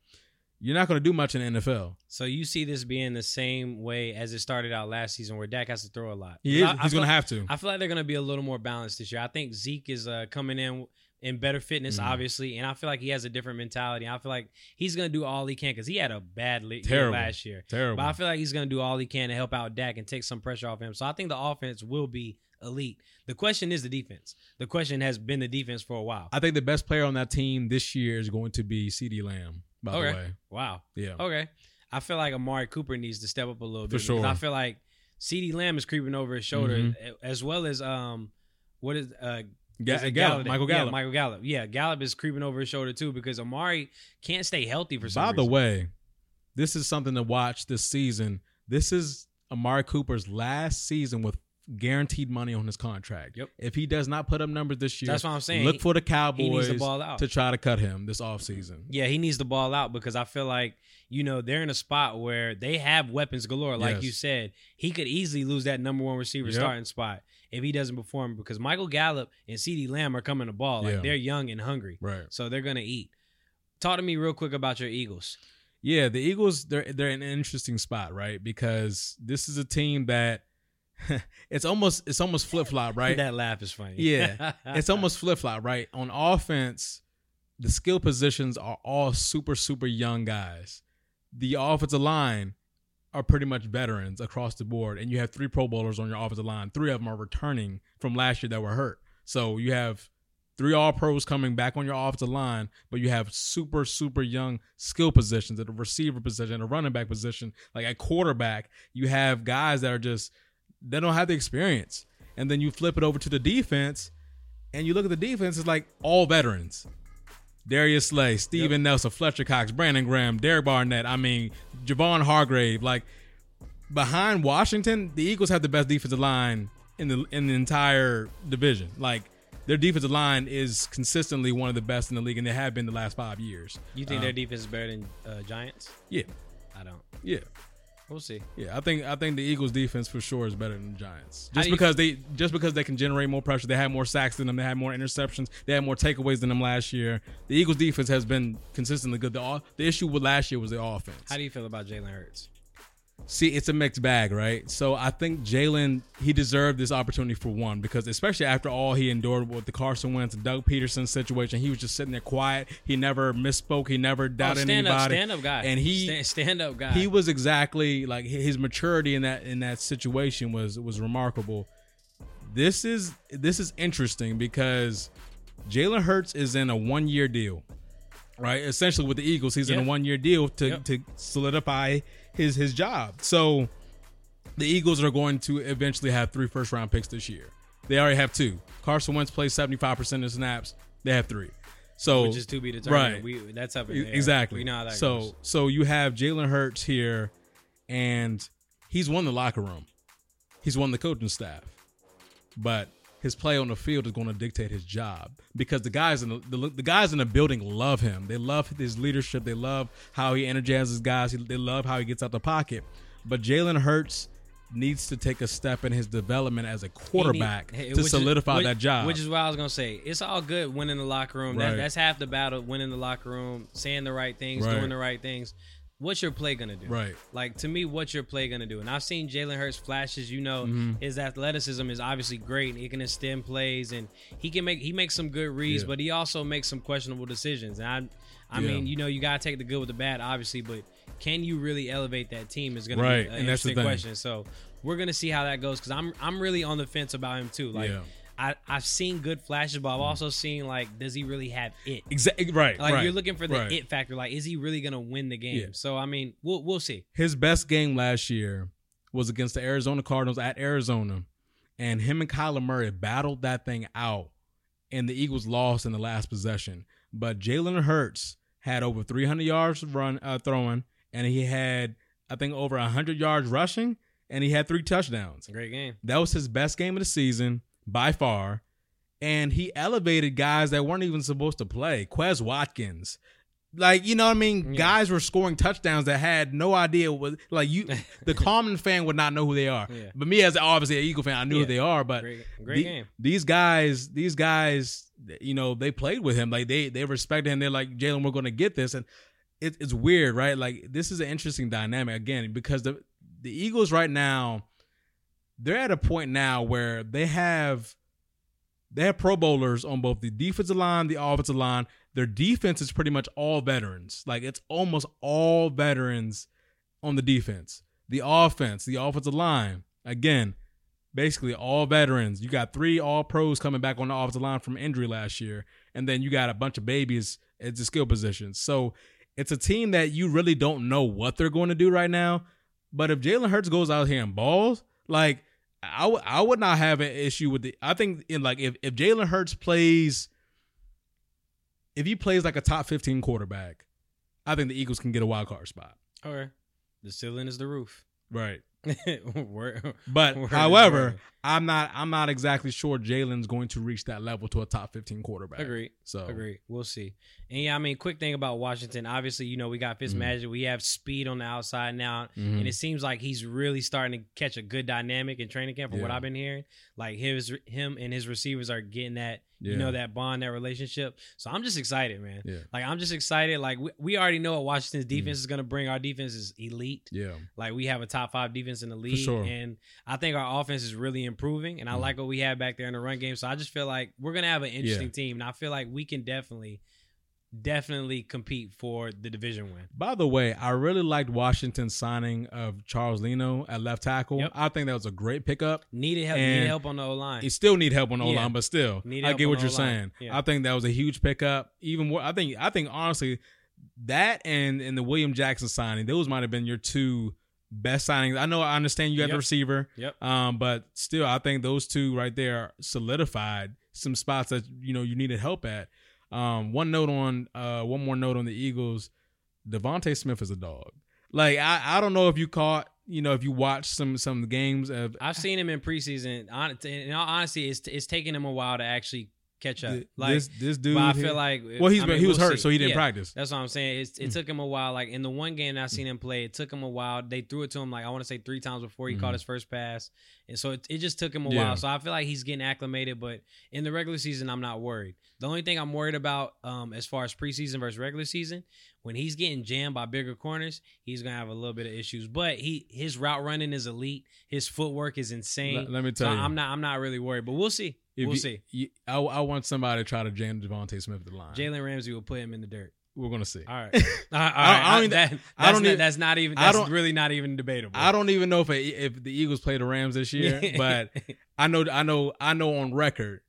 you're not going to do much in the NFL. So you see this being the same way as it started out last season, where Dak has to throw a lot. He is, I- he's going to have to. I feel like they're going to be a little more balanced this year. I think Zeke is uh, coming in in better fitness, Mhm. obviously, and I feel like he has a different mentality. I feel like he's going to do all he can because he had a bad li- year last year. Terrible. But I feel like he's going to do all he can to help out Dak and take some pressure off him. So I think the offense will be elite. The question is the defense. The question has been the defense for a while. I think the best player on that team this year is going to be CeeDee Lamb. By Okay. the way, wow. yeah, Okay. I feel like Amari Cooper needs to step up a little bit. because sure. I feel like CeeDee Lamb is creeping over his shoulder Mhm. as well as um what is uh Ga- it Gallup, Michael Yeah, Gallup. Michael Gallup. Yeah, Gallup is creeping over his shoulder too because Amari can't stay healthy for some By the way, this is something to watch this season. This is Amari Cooper's last season with guaranteed money on his contract. Yep. If he does not put up numbers this year, That's what I'm saying. Look for the Cowboys needs to ball out. to try to cut him this offseason. Yeah, he needs to ball out because I feel like, you know, they're in a spot where they have weapons galore. Like Yes. you said, he could easily lose that number one receiver Yep. starting spot if he doesn't perform because Michael Gallup and CeeDee Lamb are coming to ball. Like Yeah. they're young and hungry. Right. So they're gonna eat. Talk to me real quick about your Eagles. Yeah, the Eagles they're they're in an interesting spot, right? Because this is a team that it's almost it's almost flip flop, right? That laugh is funny. Yeah. it's almost flip flop, right? On offense, the skill positions are all super super young guys. The offensive line are pretty much veterans across the board, and you have three Pro Bowlers on your offensive line. Three of them are returning from last year that were hurt. So you have three All Pros coming back on your offensive line, but you have super super young skill positions at the receiver position, the running back position, like at quarterback. You have guys that are just they don't have the experience, and then you flip it over to the defense, and you look at the defense, it's like all veterans. Darius Slay, Steven Nelson, Fletcher Cox, Brandon Graham, Derek Barnett. I mean, Javon Hargrave. Like behind Washington, the Eagles have the best defensive line in the in the entire division. Like their defensive line is consistently one of the best in the league, and they have been the last five years. You think Um, their defense is better than uh, Giants? Yeah, I don't. yeah. We'll see. Yeah, I think I think the Eagles defense for sure is better than the Giants. Just because they just because they can generate more pressure, they have more sacks than them, they have more interceptions, they had more takeaways than them last year. The Eagles defense has been consistently good. The the issue with last year was the offense. How do you feel about Jalen Hurts? See, it's a mixed bag, right? So I think Jalen he deserved this opportunity for one because especially after all he endured with the Carson Wentz Doug Pederson situation, he was just sitting there quiet. He never misspoke. He never oh, doubted oh, stand up, stand up guy. and he stand, stand up guy. he was exactly like his maturity in that in that situation was was remarkable. This is this is interesting because Jalen Hurts is in a one year deal, right? Essentially with the Eagles, he's in a one year deal to Yep. to solidify his his job. So the Eagles are going to eventually have three first round picks this year. They already have two. Carson Wentz plays seventy five percent of snaps. They have three. So which is to be determined. Right. We that's up Exactly. We know how that so goes. so you have Jalen Hurts here, and he's won the locker room. He's won the coaching staff, but his play on the field is going to dictate his job because the guys in the, the the guys in the building love him. They love his leadership. They love how he energizes guys. They love how he gets out the pocket. But Jalen Hurts needs to take a step in his development as a quarterback need- to which is- solidify which- that job. Which is what I was gonna say. It's all good winning the locker room. That, that's half the battle. Winning the locker room, saying the right things, Right. doing the right things. What's your play gonna do? Right. Like to me, what's your play gonna do? And I've seen Jalen Hurts flashes. You know, Mm-hmm. his athleticism is obviously great. He can extend plays and he can make he makes some good reads, Yeah. but he also makes some questionable decisions. And I, I Yeah. mean, you know, you gotta take the good with the bad, obviously, but can you really elevate that team is going Right, to be an and interesting question. So we're going to see how that goes because I'm I'm really on the fence about him too. Like Yeah. I I've seen good flashes, but I've also seen like does he really have it? Exactly right. Like right, you're looking for the right. it factor. Like is he really going to win the game? Yeah. So I mean we'll we'll see. His best game last year was against the Arizona Cardinals at Arizona, and him and Kyler Murray battled that thing out, and the Eagles lost in the last possession. But Jalen Hurts had over 300 yards run uh, throwing, and he had I think over 100 yards rushing, and he had three touchdowns. Great game. That was his best game of the season by far. And he elevated guys that weren't even supposed to play. Quez Watkins. Like, you know what I mean? Yeah. Guys were scoring touchdowns that had no idea what like you the common fan would not know who they are. Yeah. But me as obviously an Eagle fan, I knew Yeah. who they are. But Great great the- game. these guys, these guys, you know, they played with him. Like they they respected him. They're like, Jalen, we're gonna get this. And it, it's weird, right? Like this is an interesting dynamic again because the the Eagles right now, they're at a point now where they have they have Pro Bowlers on both the defensive line, the offensive line. Their defense is pretty much all veterans. Like it's almost all veterans on the defense. The offense, the offensive line, again, basically all veterans. You got three all pros coming back on the offensive line from injury last year, and then you got a bunch of babies at the skill positions. So it's a team that you really don't know what they're going to do right now. But if Jalen Hurts goes out here and balls, like I would I would not have an issue with the. I think in like if if Jalen Hurts plays, if he plays like a top fifteen quarterback, I think the Eagles can get a wild card spot. Okay. The ceiling is the roof. Right. But is however. I'm not I'm not exactly sure Jalen's going to reach that level to a top 15 quarterback. Agree. So Agree. We'll see. And yeah, I mean, quick thing about Washington. Obviously, you know, we got Fitzmagic. We have speed on the outside now, Mhm. and it seems like he's really starting to catch a good dynamic in training camp. From what I've been hearing, like his him and his receivers are getting that, Yeah. you know, that bond, that relationship. So I'm just excited, man. Yeah. Like I'm just excited. Like we, we already know what Washington's defense is going to bring. Our defense is elite. Yeah. Like we have a top five defense in the league, sure. and I think our offense is really improving. And I Mhm. like what we have back there in the run game. So I just feel like we're gonna have an interesting team, and I feel like we can definitely, definitely compete for the division win. By the way, I really liked Washington's signing of Charles Leno at left tackle. Yep. I think that was a great pickup. Needed help. And Needed help on the O line. He still need help on the Yeah. line, but still, Need I get what you're saying. Yeah. I think that was a huge pickup. Even more, I think I think honestly, that and and the William Jackson signing, those might have been your two best signings. I know I understand you got the receiver, Yep. um, but still, I think those two right there solidified some spots that you know you needed help at. Um, one note on, uh, one more note on the Eagles. DeVonta Smith is a dog. Like I, I don't know if you caught, you know, if you watched some some games of I've seen him in preseason. In all honesty, it's it's taking him a while to actually catch up. Like, this this dude. but I feel like well, he's I mean, he was we'll hurt, see. so he didn't Yeah. practice. That's what I'm saying. It's, it took him a while. Like in the one game that I seen him play, it took him a while. They threw it to him like I want to say three times before he Mhm. caught his first pass, and so it, it just took him a Yeah. while. So I feel like he's getting acclimated. But in the regular season, I'm not worried. The only thing I'm worried about, um, as far as preseason versus regular season, when he's getting jammed by bigger corners, he's gonna have a little bit of issues. But he his route running is elite. His footwork is insane. Let, let me so tell you, I'm not I'm not really worried. But we'll see. If we'll you- see. you- I, I want somebody to try to jam DeVonta Smith to the line. Jalen Ramsey will put him in the dirt. We're gonna see. All right. All right. Right. I don't that, I that's, don't not, even- that's not even. I That's don't- really not even debatable. I don't even know if it, if the Eagles play the Rams this year, but I know I know I know on record,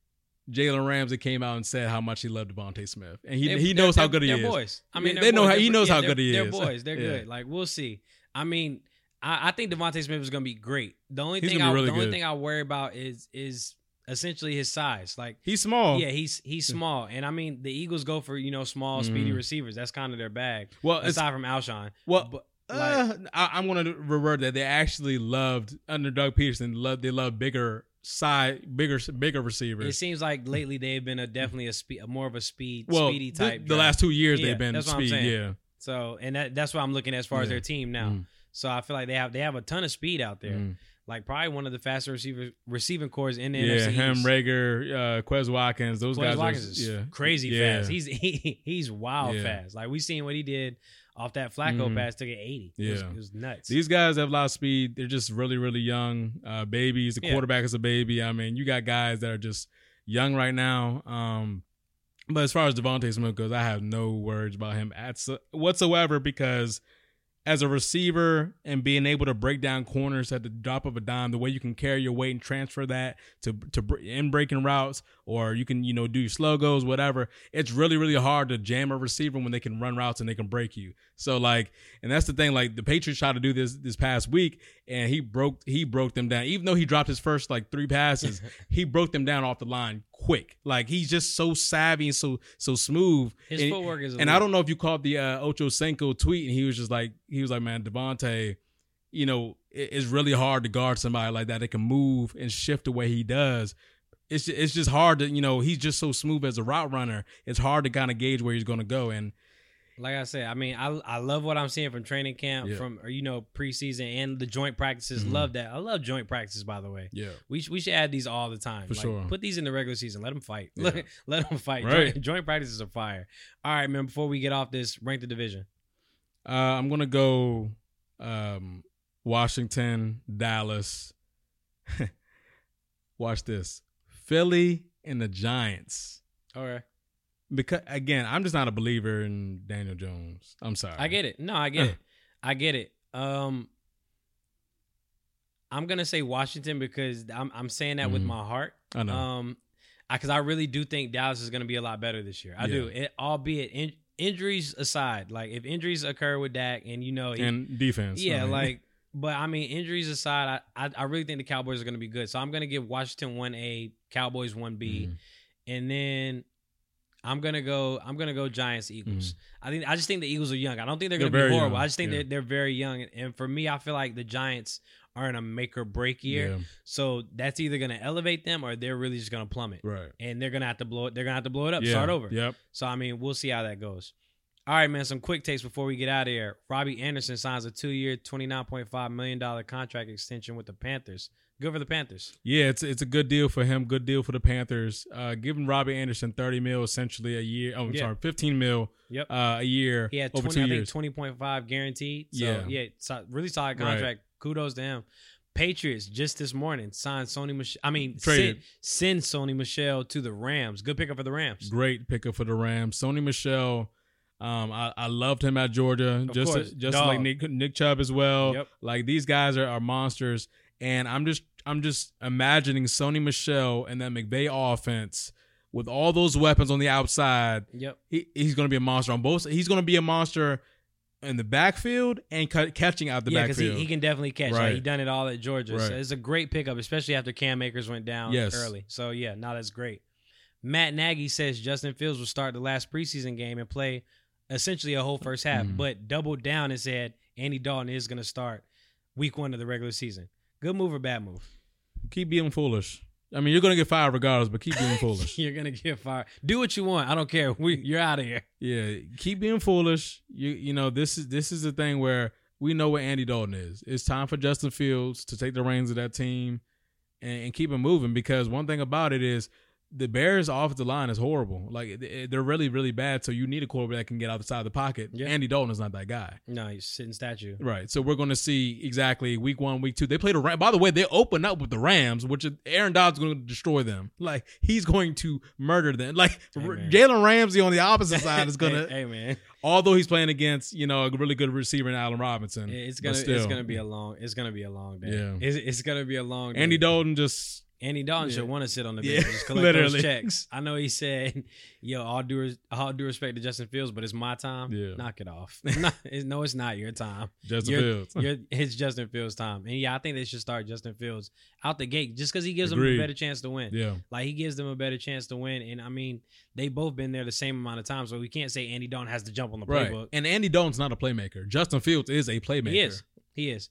Jalen Ramsey came out and said how much he loved DeVonta Smith, and he They're- he knows how good he they're is. boys. I mean, they they're know how- he knows yeah, how they're- good he is. They're boys. They're Yeah. good. Like we'll see. I mean, I, I think DeVonta Smith is going to be great. The only He's thing I really the only thing I worry about is is essentially his size. Like He's small. yeah, he's he's small, and I mean the Eagles go for you know small, speedy Mhm. receivers. That's kind of their bag. well, Aside from Alshon, well, but uh, I, I'm going to revert that they actually loved under Doug Pederson. Loved they loved bigger side, bigger bigger receivers. it seems like lately they've been a definitely a speed, more of a speed, well, speedy type. the, drive. last two years Yeah, they've been that's speed. Yeah, So, and that, that's what I'm looking at as far as their team now. Mhm. So I feel like they have they have a ton of speed out there. Mhm. Like probably one of the fastest receiver receiving cores in the yeah. NFC. Him, Reagor, uh, Quez Watkins, those Quez guys Watkins are is yeah. crazy Yeah. fast. He's he, he's wild Yeah. fast. Like we seen what he did off that Flacco Mhm. pass, took it 80. It was, Yeah. it was nuts. These guys have a lot of speed. They're just really, really young uh, babies. The Yeah. quarterback is a baby. I mean, you got guys that are just young right now. Um, but as far as DeVonta Smith goes, I have no words about him at so- whatsoever because as a receiver and being able to break down corners at the drop of a dime, the way you can carry your weight and transfer that to to in breaking routes, or you can you know do your slow goes, whatever. It's really really hard to jam a receiver when they can run routes and they can break you. So like, and that's the thing. Like the Patriots tried to do this this past week, and he broke he broke them down. Even though he dropped his first like three passes, he broke them down off the line quick. Like he's just so savvy and so so smooth. His and, footwork is. And I don't know if you caught the uh, Ocho Cinco tweet, and he was just like he was like, man, DeVonta, you know, it's really hard to guard somebody like that that can move and shift the way he does. It's it's just hard to you know he's just so smooth as a route runner. It's hard to kind of gauge where he's going to go and. Like I said, I mean, I I love what I'm seeing from training camp, Yeah. from or, you know preseason and the joint practices. Mhm. Love that. I love joint practices. By the way, Yeah, we sh- we should add these all the time. For Like, sure. Put these in the regular season. Let them fight. Yeah. Let, let them fight. Right. Joint, joint practices are fire. All right, man. Before we get off this, rank the division. uh, I'm gonna go um, Washington, Dallas. Watch this, Philly and the Giants. Okay, Because again, I'm just not a believer in Daniel Jones. I'm sorry. I get it. No, I get it. I get it. Um, I'm gonna say Washington because I'm I'm saying that with Mhm. my heart. I know. Um, because I, really do think Dallas is going to be a lot better this year. I do. It, albeit in, injuries aside, like if injuries occur with Dak, and you know, he- and defense. I yeah, mean, like, but I mean, injuries aside, I, I I really think the Cowboys are going to be good. So I'm going to give Washington one A, Cowboys one B, Mhm. and then. I'm gonna go. I'm gonna go Giants Eagles. I think. I just think the Eagles are young. I don't think they're They're gonna be horrible. young, I just think yeah. they're they're very young. And for me, I feel like the Giants are in a make or break year. Yeah, So that's either gonna elevate them or they're really just gonna plummet. right. And they're gonna have to blow it. They're gonna have to blow it up. Yeah, Start over. Yep. So I mean, we'll see how that goes. All right, man. Some quick takes before we get out of here. Robbie Anderson signs a two-year, twenty-nine point five million dollar contract extension with the Panthers. Good for the Panthers. Yeah, it's it's a good deal for him. Good deal for the Panthers. Uh, giving Robbie Anderson thirty mil essentially a year. Oh, I'm Yeah. sorry, fifteen mil. Yep. Uh, a year. He had over 20, two years. twenty point five guaranteed. So Yeah. yeah, so, really solid Right. contract. Kudos to him. Patriots just this morning signed Sony Michel. I mean, send, send Sony Michel to the Rams. Good pickup for the Rams. Great pickup for the Rams. Sony Michel. Um, I, I loved him at Georgia, Of just course. just Dog. like Nick Nick Chubb as well. Yep. Like these guys are, are monsters, and I'm just I'm just imagining Sony Michel and that McVay offense with all those weapons on the outside. Yep. He, he's going to be a monster on both. He's going to be a monster in the backfield and cut, catching out the yeah, because backfield. he, he can definitely catch. Like, he done it all at Georgia. So it's a great pickup, especially after Cam Akers went down Yes. early. So yeah, now that's great. Matt Nagy says Justin Fields will start the last preseason game and play essentially a whole first half, Mhm. but doubled down and said Andy Dalton is going to start week one of the regular season. Good move or bad move? keep being foolish. I mean, you're going to get fired regardless, but keep being foolish. You're gonna get fired. Do what you want. I don't care. We, you're out of here. Yeah, keep being foolish. You you know this is this is the thing where we know what Andy Dalton is. It's time for Justin Fields to take the reins of that team and, and keep it moving. Because one thing about it is the Bears' offensive line is horrible. Like they- they're really really bad. So you need a quarterback that can get outside the side of the pocket. Yeah. Andy Dalton is not that guy. No, he's sitting statue. Right. So we're going to see exactly week one, week two. They played a Ram. By the way, they open up with the Rams, which is- Aaron Dobbs is going to destroy them. Like he's going to murder them. Like Hey. Jalen Ramsey on the opposite side is going to Hey, hey, man, although he's playing against you know a really good receiver in Allen Robinson. it's gonna still, it's gonna be a long it's gonna be a long day. Yeah. it's, it's gonna be a long. Day. Andy Dalton just Andy Dalton Yeah. should want to sit on the Yeah, bench, just collect those literally. checks. I know he said, "Yo, all due all due respect to Justin Fields, but it's my time. Yeah. Knock it off. No, it's not your time. Justin You're- Fields. You're, it's Justin Fields' time. And yeah, I think they should start Justin Fields out the gate just because he gives them a better chance to win. yeah, Like he gives them a better chance to win. And I mean, they both been there the same amount of time, so we can't say Andy Dalton has to jump on the right. playbook. And Andy Dalton's not a playmaker. Justin Fields is a playmaker. He is. He is.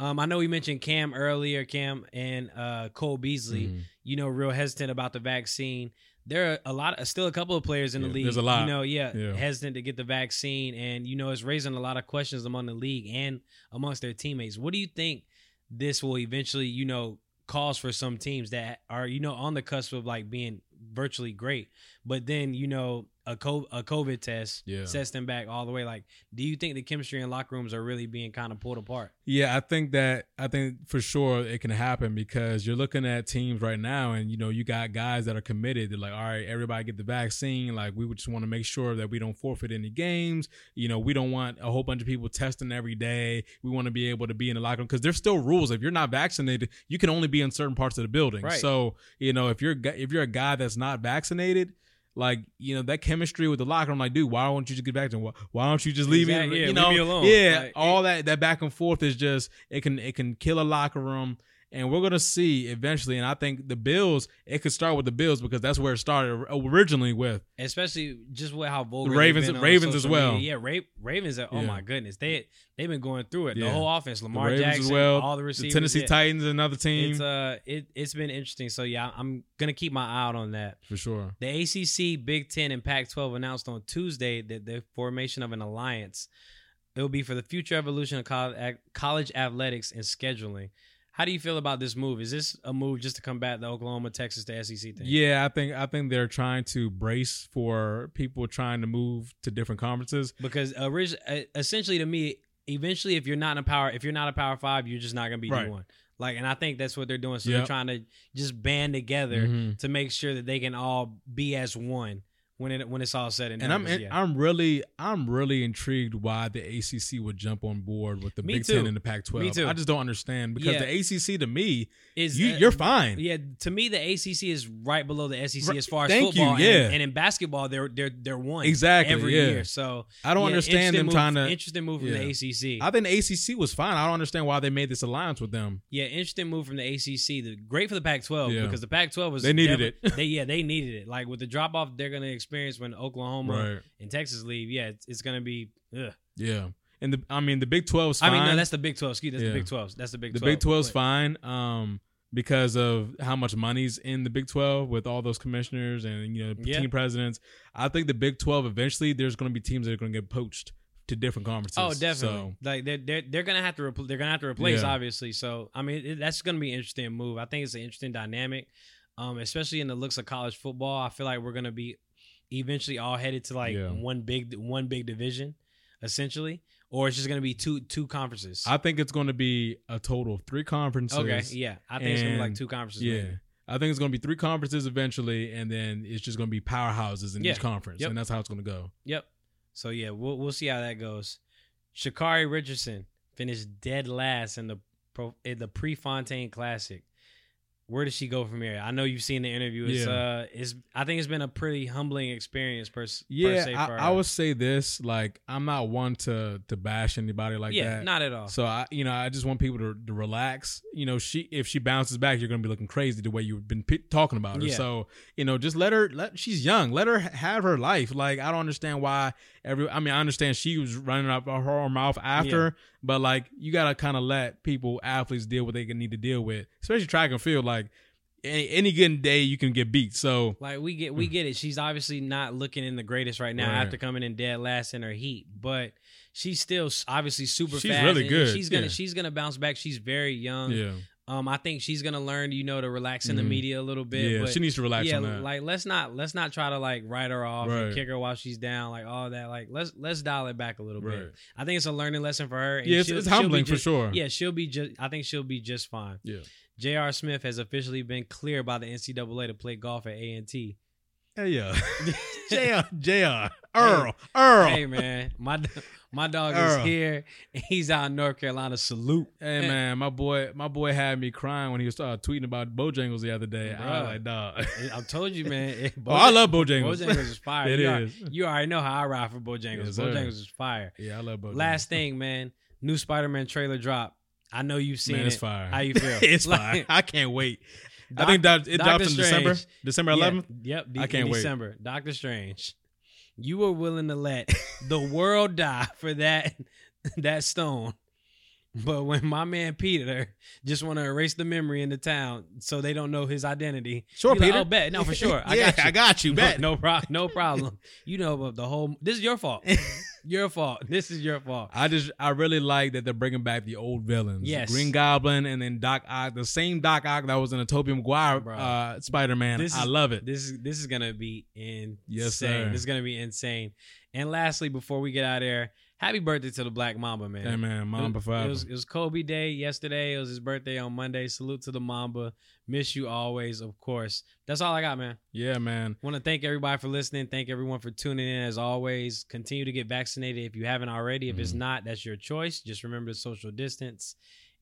Um, I know we mentioned Cam earlier, Cam and uh, Cole Beasley. Mhm. You know, real hesitant about the vaccine. There are a lot, still a couple of players in the Yeah, league. there's a lot. You know, yeah, Yeah. hesitant to get the vaccine, and you know, it's raising a lot of questions among the league and amongst their teammates. What do you think this will eventually, you know, cause for some teams that are, you know, on the cusp of like being virtually great. But then you know a COVID, a COVID test Yeah. sets them back all the way. Like, do you think the chemistry in locker rooms are really being kind of pulled apart? Yeah, I think that I think for sure it can happen because you're looking at teams right now, and you know you got guys that are committed. They're like, all right, everybody get the vaccine. Like we just want to make sure that we don't forfeit any games. You know, we don't want a whole bunch of people testing every day. We want to be able to be in the locker room because there's still rules. If you're not vaccinated, you can only be in certain parts of the building. Right. So you know, if you're if you're a guy that's not vaccinated. Like you know that chemistry with the locker room, like dude, why don't you just get back to him? Why, why don't you just leave me? Exactly, yeah, you leave know, me alone. yeah, Like, all that that back and forth is just it can it can kill a locker room and we're gonna see eventually and i think the bills it could start with the bills because that's where it started originally with Especially just with how vulgar The Ravens- Ravens as well. media. Yeah, Ra- Ravens. Are, oh Yeah. my goodness, they they've been going through it. The whole offense, Lamar Jackson, as well all the receivers. the tennessee yeah. titans another team It's uh, it it's been interesting. So yeah, I'm gonna keep my eye out on that. for sure The ACC, Big Ten, and Pac-12 announced on Tuesday that the formation of an alliance. It will be for the future evolution of college athletics and scheduling. How do you feel about this move? Is this a move just to combat the Oklahoma, Texas, to SEC thing? yeah i think i think they're trying to brace for people trying to move to different conferences Because uh, essentially, to me, eventually, if you're not in a power, if you're not a Power Five, you're just not gonna be Right. One. Like, and I think that's what they're doing. So Yep. they're trying to just band together Mhm. to make sure that they can all be as one when it when it's all said and done. and I'm 'Cause, yeah. I'm really I'm really intrigued why the ACC would jump on board with the Me Big too. Ten and the Pac-12. Me too. I just don't understand because Yeah. the ACC to me, Is you, uh, you're fine. Yeah, to me, the ACC is right below the SEC Right. as far as Thank football. and- yeah. and, in basketball, they're they're they're one Exactly, every yeah. year. So I don't understand them move, trying to. interesting move from the ACC. I think the ACC was fine. I don't understand why they made this alliance with them. yeah, interesting move from the ACC. The, great for the Pac-12 Yeah. because the Pac-12 was They needed it. They yeah, they needed it. Like with the drop off they're going to experience when Oklahoma Right. and Texas leave. Yeah, it's, it's going to be. Ugh. Yeah. And the I mean the Big 12's I mean, no, that's the Big 12. Excuse me, that's Yeah. the Big 12. That's the Big the 12. Big 12's But- fine. Um because of how much money's in the Big 12 with all those commissioners and you know Yeah. team presidents. I think the Big 12 eventually there's going to be teams that are going to get poached to different conferences. Oh, definitely. So, Like they're they're they're gonna have to repl- they're gonna have to replace Yeah. obviously. So I mean it, that's gonna be an interesting move. I think it's an interesting dynamic, um, especially in the looks of college football. I feel like we're gonna be eventually all headed to like Yeah. one big one big division, essentially, or it's just gonna be two two conferences. I think it's going to be a total of 3 conferences. okay, yeah, I think it's gonna be like two conferences. Yeah. maybe. I think it's going to be 3 conferences eventually and then it's just going to be powerhouses in Yeah. each conference Yep. and that's how it's going to go. Yep. So yeah, we'll we'll see how that goes. Sha'Carri Richardson finished dead last in the pro, in the Prefontaine Classic. Where does she go from here? I know you've seen the interview. It's Yeah. uh, it's I think it's been a pretty humbling experience per, per Yeah, se I. I would say this like I'm not one to to bash anybody like yeah, that. not at all. So I, you know, I just want people to, to relax. You know, she if she bounces back, you're gonna be looking crazy the way you've been p- talking about her. Yeah. So you know, just let her. Let she's young. Let her have her life. Like I don't understand why every. I mean, I understand she was running up her mouth after, but like you gotta kind of let people, athletes, deal what they can need to deal with, especially track and field. Like any, any given day, you can get beat. So Like we get we get it. She's obviously not looking in the greatest right now Right. after coming in dead last in her heat, but she's still obviously super She's fast. really good, She's gonna yeah. she's gonna bounce back. She's very young. yeah, Um, I think she's gonna learn, you know, to relax in the Mhm. media a little bit. yeah, but she needs to relax yeah, on that. like let's not let's not try to like write her off and kick her while she's down, like all that. Like let's let's dial it back a little right. bit. I think it's a learning lesson for her. and Yeah, it's, it's humbling for sure. Yeah, she'll be just. I think she'll be just fine. Yeah. J.R. Smith has officially been cleared by the NCAA to play golf at A and T. Hey, yeah. Jr. Jr. Earl. Earl. Hey man, my my dog Earl. is here. and He's out in North Carolina. Salute. Hey man, my boy, my boy had me crying when he was uh, tweeting about Bojangles the other day. I Bruh. was like, dog. I told you, man. it- oh, I love Bojangles. Bojangles is fire. It you, is. Already, you already know how I ride for Bojangles. Yes, sir. Bojangles is fire. yeah, I love Bojangles. Last thing, man. New Spider-Man trailer drop. I know you've seen man, it's it. fire. How you feel? it's Like, fire. I can't wait. I think that it Doctor drops in December, Strange. December Yeah, 11th. Yep. I can't wait. December. Doctor Strange. You were willing to let the world die for that that stone. But when my man Peter just want to erase the memory in the town so they don't know his identity, Sure, you like, Peter. oh, bet. No, for sure. I yeah, got you. I got you. Bet. No, no, pro- no problem. You know, but the whole this is your fault. Your fault. This is your fault. I just I really like that they're bringing back the old villains. Yes. Green Goblin and then Doc Ock, the same Doc Ock that was in the Tobey Maguire uh, Spider Man. This I love it. This is this is gonna be insane. Yes, sir. This is gonna be insane. And lastly, before we get out of there, happy birthday to the Black Mamba, man. Hey man, Mamba forever. it was it was Kobe Day yesterday. It was his birthday on Monday. Salute to the Mamba. Miss you always, of course. That's all I got, man. yeah, man. Want to thank everybody for listening. Thank everyone for tuning in. As always, continue to get vaccinated if you haven't already. If it's Mhm. not, that's your choice. Just remember to social distance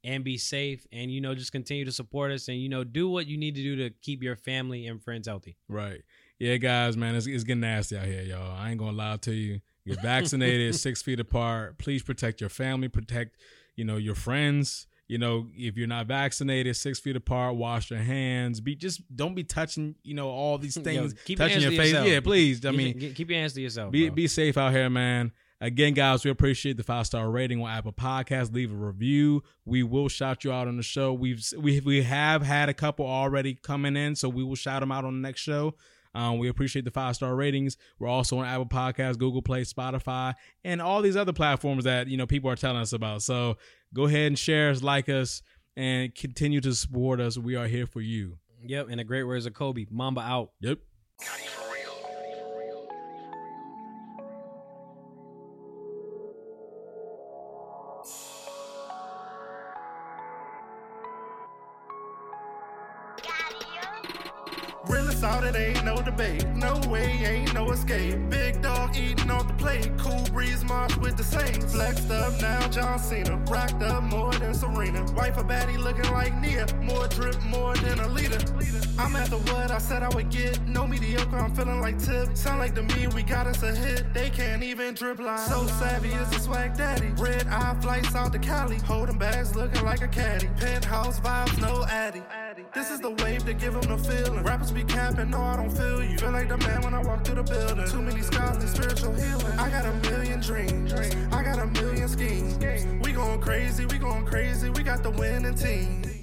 and be safe. And you know, just continue to support us. And you know, do what you need to do to keep your family and friends healthy. Right. Yeah, guys, man, it's, it's getting nasty out here, y'all. I ain't gonna lie to you. Get vaccinated, six feet apart. Please protect your family, protect, you know, your friends. You know, if you're not vaccinated, six feet apart, wash your hands. Be just don't be touching, you know, all these Yo, things, keep your touching hands your to face. yourself. Yeah, please. I mean, keep your hands to yourself. be bro. be safe out here, man. Again, guys, we appreciate the five star rating on Apple Podcasts. Leave a review. We will shout you out on the show. We've we we have had a couple already coming in, so we will shout them out on the next show. Um, we appreciate the five star ratings. We're also on Apple Podcasts, Google Play, Spotify, and all these other platforms that you know people are telling us about. So go ahead and share us, like us, and continue to support us. We are here for you. Yep. And the great words of Kobe. Mamba out. Yep. No way, ain't no escape. Big dog eating off the plate. Cool breeze march with the Saints. Flexed up now, John Cena. Racked up more than Serena. Wife a baddie looking like Nia. More drip, more than a leader. I'm at the what I said I would get. No mediocre, I'm feeling like Tip. Sound like to me, we got us a hit. They can't even drip line. So savvy is a swag daddy. Red eye flights out to Cali. Holding bags looking like a caddy. Penthouse vibes, no addy. This is the wave to give them the feeling. Rappers be capping, no, I don't feel you. Feel like the man when I walk through the building. Too many scars and spiritual healing. I got a million dreams. I got a million schemes. We going crazy, we going crazy. We got the winning team.